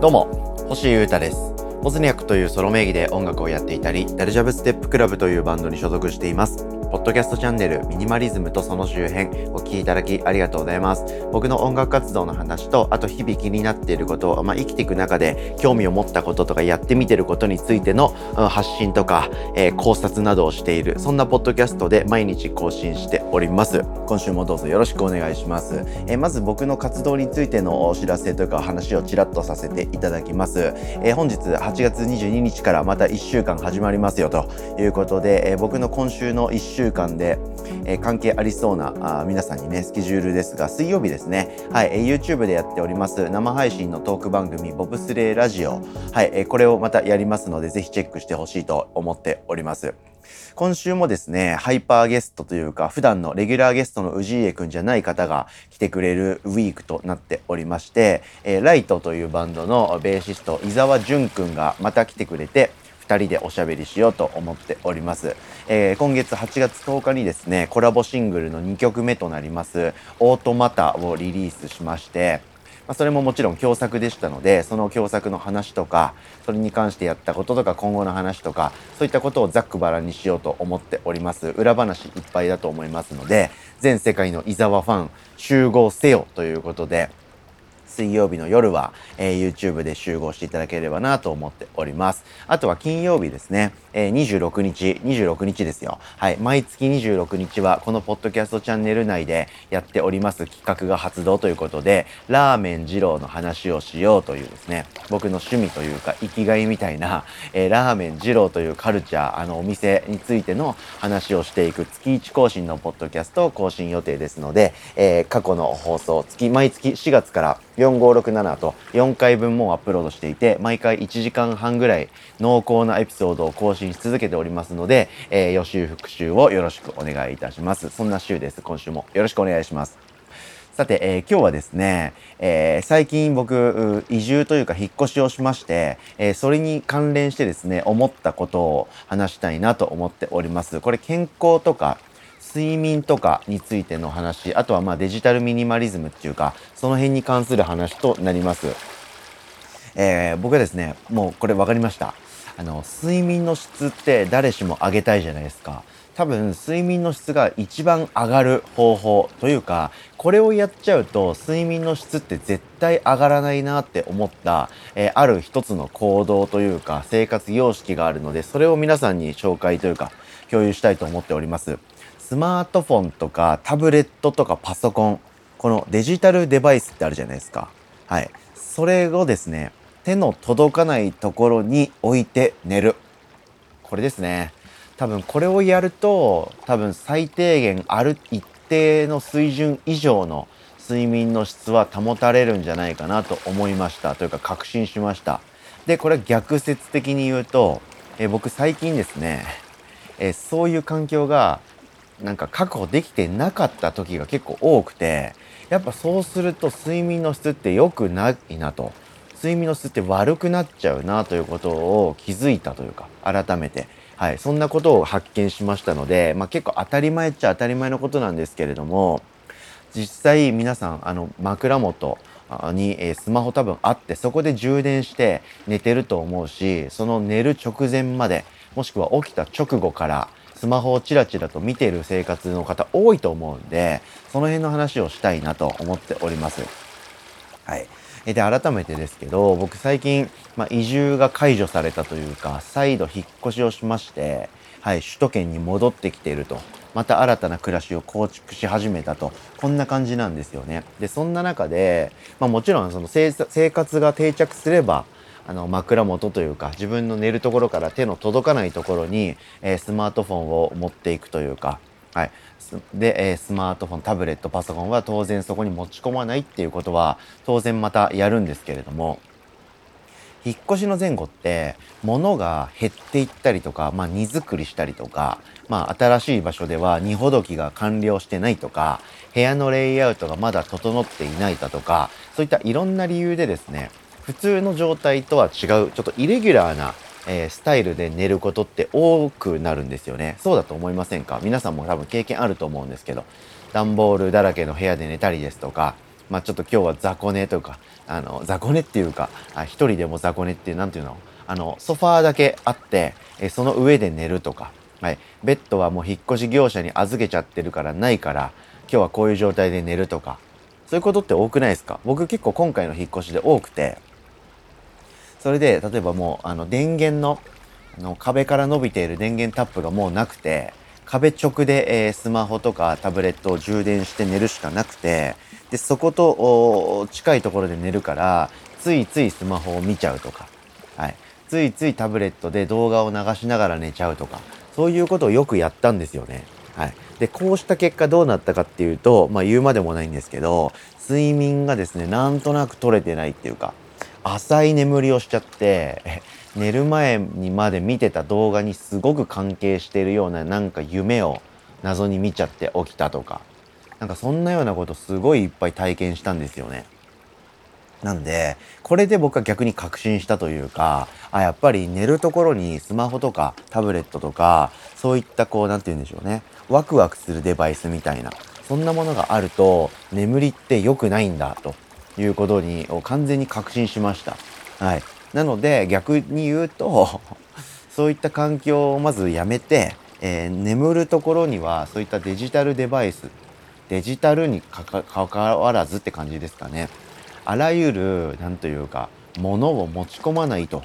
どうも星優太です。モズニャクというソロ名義で音楽をやっていたりダルジャブステップクラブというバンドに所属していますポッドキャストチャンネルミニマリズムとその周辺お聴きいただきありがとうございます。僕の音楽活動の話と、あと日々気になっていること、まあ、生きていく中で興味を持ったこととかやってみてることについての、発信とか、えー、考察などをしている、そんなポッドキャストで毎日更新しております。今週もどうぞよろしくお願いします。えー、まず僕の活動についてのお知らせというか話をちらっとさせていただきます。えー、本日8 8月22日からまた1週間始まりますよということで、え僕の今週の1週間で、えー、関係ありそうなあ皆さんにね、スケジュールですが、水曜日ですね、はい、えー、YouTube でやっております生配信のトーク番組、ボブスレーラジオ、はい、えー、これをまたやりますので、ぜひチェックしてほしいと思っております。今週もですね、ハイパーゲストというか、普段のレギュラーゲストの氏家くんじゃない方が来てくれるウィークとなっておりまして、えー、ライトというバンドのベーシスト、伊沢淳くんがまた来てくれて、2人でおしゃべりしようと思っております。えー、今月8月10日にですね、コラボシングルの2曲目となります、オートマタをリリースしまして、まあ、それももちろん共作でしたので、その共作の話とか、それに関してやったこととか、今後の話とか、そういったことをざっくばらにしようと思っております。裏話いっぱいだと思いますので、全世界の伊沢ファン集合せよということで、水曜日の夜は、えー、YouTube で集合していただければなと思っております。あとは金曜日ですね、えー、26日、26日ですよ。はい。毎月26日はこのポッドキャストチャンネル内でやっております企画が発動ということで、ラーメン二郎の話をしようというですね、僕の趣味というか生きがいみたいな、えー、ラーメン二郎というカルチャー、あのお店についての話をしていく月1更新のポッドキャストを更新予定ですので、えー、過去の放送、月、毎月4月から4567と4回分もアップロードしていて、毎回1時間半ぐらい濃厚なエピソードを更新し続けておりますので、えー、予習復習をよろしくお願いいたします。そんな週です。今週もよろしくお願いします。さて、えー、今日はですね、えー、最近僕、移住というか引っ越しをしまして、えー、それに関連してですね、思ったことを話したいなと思っております。これ健康とか睡眠とかについての話、あとはまあデジタルミニマリズムっていうか、その辺に関する話となります。えー、僕はですね、もうこれ分かりました。あの、睡眠の質って誰しも上げたいじゃないですか。多分睡眠の質が一番上がる方法というかこれをやっちゃうと睡眠の質って絶対上がらないなって思った、えー、ある一つの行動というか生活様式があるのでそれを皆さんに紹介というか共有したいと思っております。スマートフォンとかタブレットとかパソコン、このデジタルデバイスってあるじゃないですか。はい。それをですね、手の届かないところに置いて寝る。これですね。多分これをやると、多分最低限ある一定の水準以上の睡眠の質は保たれるんじゃないかなと思いました。というか確信しました。で、これ逆説的に言うと、え僕最近ですね、えそういう環境がなんか確保できてなかった時が結構多くてやっぱそうすると睡眠の質って良くないなと。睡眠の質って悪くなっちゃうなということを気づいたというか改めて。はいそんなことを発見しましたので、まあ、結構当たり前っちゃ当たり前のことなんですけれども実際皆さんあの枕元に、えスマホ多分あってそこで充電して寝てると思うしその寝る直前までもしくは起きた直後からスマホをチラチラと見ている生活の方多いと思うんで、その辺の話をしたいなと思っております。はい。で、改めてですけど、僕最近、まあ、移住が解除されたというか、再度引っ越しをしまして、はい、首都圏に戻ってきていると。また新たな暮らしを構築し始めたと。こんな感じなんですよね。で、そんな中で、まあもちろんその生活が定着すれば、あの枕元というか自分の寝るところから手の届かないところに、えー、スマートフォンを持っていくというか、はい、で、えー、スマートフォンタブレットパソコンは当然そこに持ち込まないっていうことは当然またやるんですけれども引っ越しの前後って物が減っていったりとか、まあ、荷造りしたりとか、まあ、新しい場所では荷ほどきが完了してないとか部屋のレイアウトがまだ整っていないだとかそういったいろんな理由でですね普通の状態とは違うちょっとイレギュラーな、えー、スタイルで寝ることって多くなるんですよね。そうだと思いませんか？皆さんも多分経験あると思うんですけど段ボールだらけの部屋で寝たりですとかまあちょっと今日は雑魚寝とかあの雑魚寝っていうかあ一人でも雑魚寝っていうなんていうの？あのソファーだけあってえその上で寝るとか、はい、ベッドはもう引っ越し業者に預けちゃってるからないから今日はこういう状態で寝るとかそういうことって多くないですか？僕結構今回の引っ越しで多くてそれで例えばもうあの電源のあの壁から伸びている電源タップがもうなくて壁直で、えー、スマホとかタブレットを充電して寝るしかなくてでそこと近いところで寝るからついついスマホを見ちゃうとか、はい、ついついタブレットで動画を流しながら寝ちゃうとかそういうことをよくやったんですよね。はい、でこうした結果どうなったかっていうと、まあ、言うまでもないんですけど睡眠がですねなんとなく取れてないっていうか浅い眠りをしちゃって 寝る前にまで見てた動画にすごく関係しているようななんか夢を謎に見ちゃって起きたとかなんかそんなようなことすごいいっぱい体験したんですよね。なんで、これで僕は逆に確信したというか、あ、やっぱり寝るところにスマホとかタブレットとか、そういったこう、なんて言うんでしょうね。ワクワクするデバイスみたいな、そんなものがあると、眠りって良くないんだ、ということに、完全に確信しました。はい。なので、逆に言うと、そういった環境をまずやめて、えー、眠るところにはそういったデジタルデバイス、デジタルにかかわらずって感じですかね。あらゆる何というかものを持ち込まないと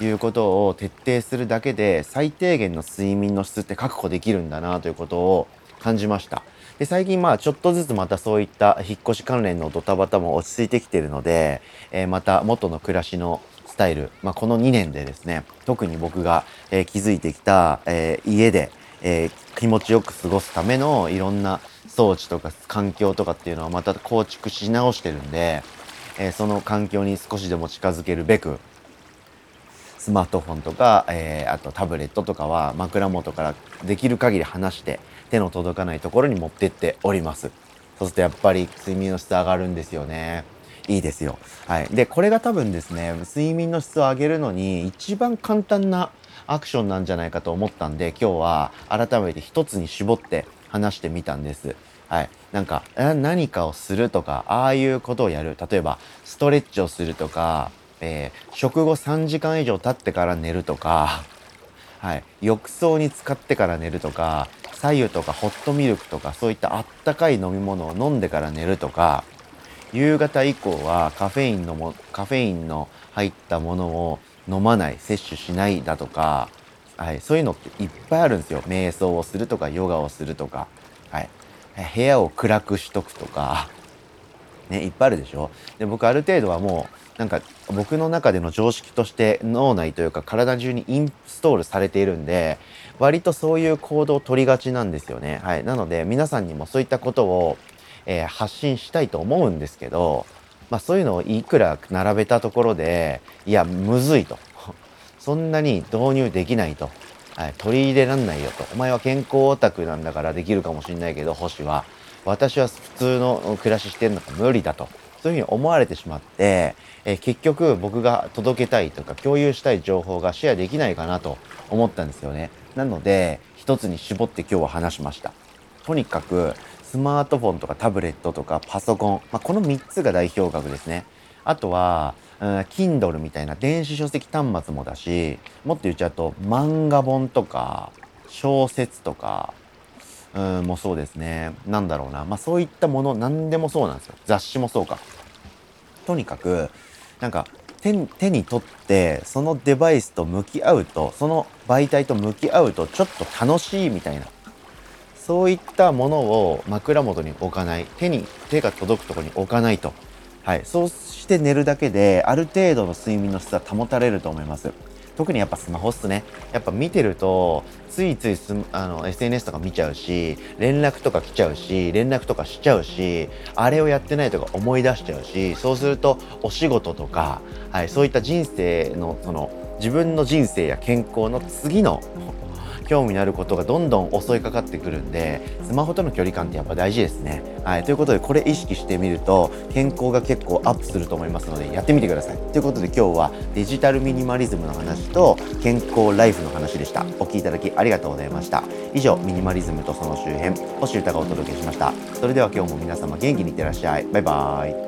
いうことを徹底するだけで最低限の睡眠の質って確保できるんだなということを感じました。で最近まあちょっとずつまたそういった引っ越し関連のドタバタも落ち着いてきてるので、えー、また元の暮らしのスタイル、まあ、この2年でですね特に僕が、えー、気づいてきた、えー、家で、え気持ちよく過ごすためのいろんな装置とか環境とかっていうのはまた構築し直してるんで、えー、その環境に少しでも近づけるべくスマートフォンとか、えー、あとタブレットとかは枕元からできる限り離して手の届かないところに持ってっております。そうするとやっぱり睡眠の質上がるんですよね。いいですよ。はい。で、これが多分ですね、睡眠の質を上げるのに一番簡単なアクションなんじゃないかと思ったんで、今日は改めて一つに絞って話してみたんです。はい。なんか、何かをするとか、ああいうことをやる。例えば、ストレッチをするとか、えー、食後3時間以上経ってから寝るとか、はい。浴槽に使ってから寝るとか、左右とかホットミルクとか、そういったあったかい飲み物を飲んでから寝るとか、夕方以降はカフェインのも、カフェインの入ったものを飲まない、摂取しないだとか、はい。そういうのっていっぱいあるんですよ。瞑想をするとか、ヨガをするとか。はい。部屋を暗くしとくとか、ね、いっぱいあるでしょ？で、僕ある程度はもう、なんか僕の中での常識として脳内というか体中にインストールされているんで、割とそういう行動を取りがちなんですよね。はい。なので皆さんにもそういったことを、えー、発信したいと思うんですけど、まあそういうのをいくら並べたところで、いや、むずいと。そんなに導入できないと。はい、取り入れらんないよと。お前は健康オタクなんだからできるかもしんないけど、星は。私は普通の暮らししてるのが無理だと。そういうふうに思われてしまって、え結局僕が届けたいとか共有したい情報がシェアできないかなと思ったんですよね。なので、一つに絞って今日は話しました。とにかく、スマートフォンとかタブレットとかパソコン、まあ、この3つが代表格ですね。あとは、うん、Kindle みたいな電子書籍端末もだし、もっと言っちゃうと漫画本とか小説とか、うん、もそうですね。なんだろうな。まあそういったもの、何でもそうなんですよ。雑誌もそうか。とにかく、なんか手手に取ってそのデバイスと向き合うとその媒体と向き合うとちょっと楽しいみたいなそういったものを枕元に置かない手に手が届くところに置かないとはい、そうして寝るだけである程度の睡眠の質は保たれると思います特にやっぱスマホっすね。やっぱ見てるとついついあの SNS とか見ちゃうし連絡とか来ちゃうし連絡とかしちゃうしあれをやってないとか思い出しちゃうしそうするとお仕事とか、はい、そういった人生のその自分の人生や健康の次の興味のあることがどんどん襲いかかってくるんでスマホとの距離感ってやっぱ大事ですね。はい、ということでこれ意識してみると健康が結構アップすると思いますのでやってみてください。ということで今日はデジタルミニマリズムの話と健康ライフの話でした。お聴きいただきありがとうございました。以上ミニマリズムとその周辺星歌がお届けしました。それでは今日も皆様元気にいってらっしゃい。バイバーイ。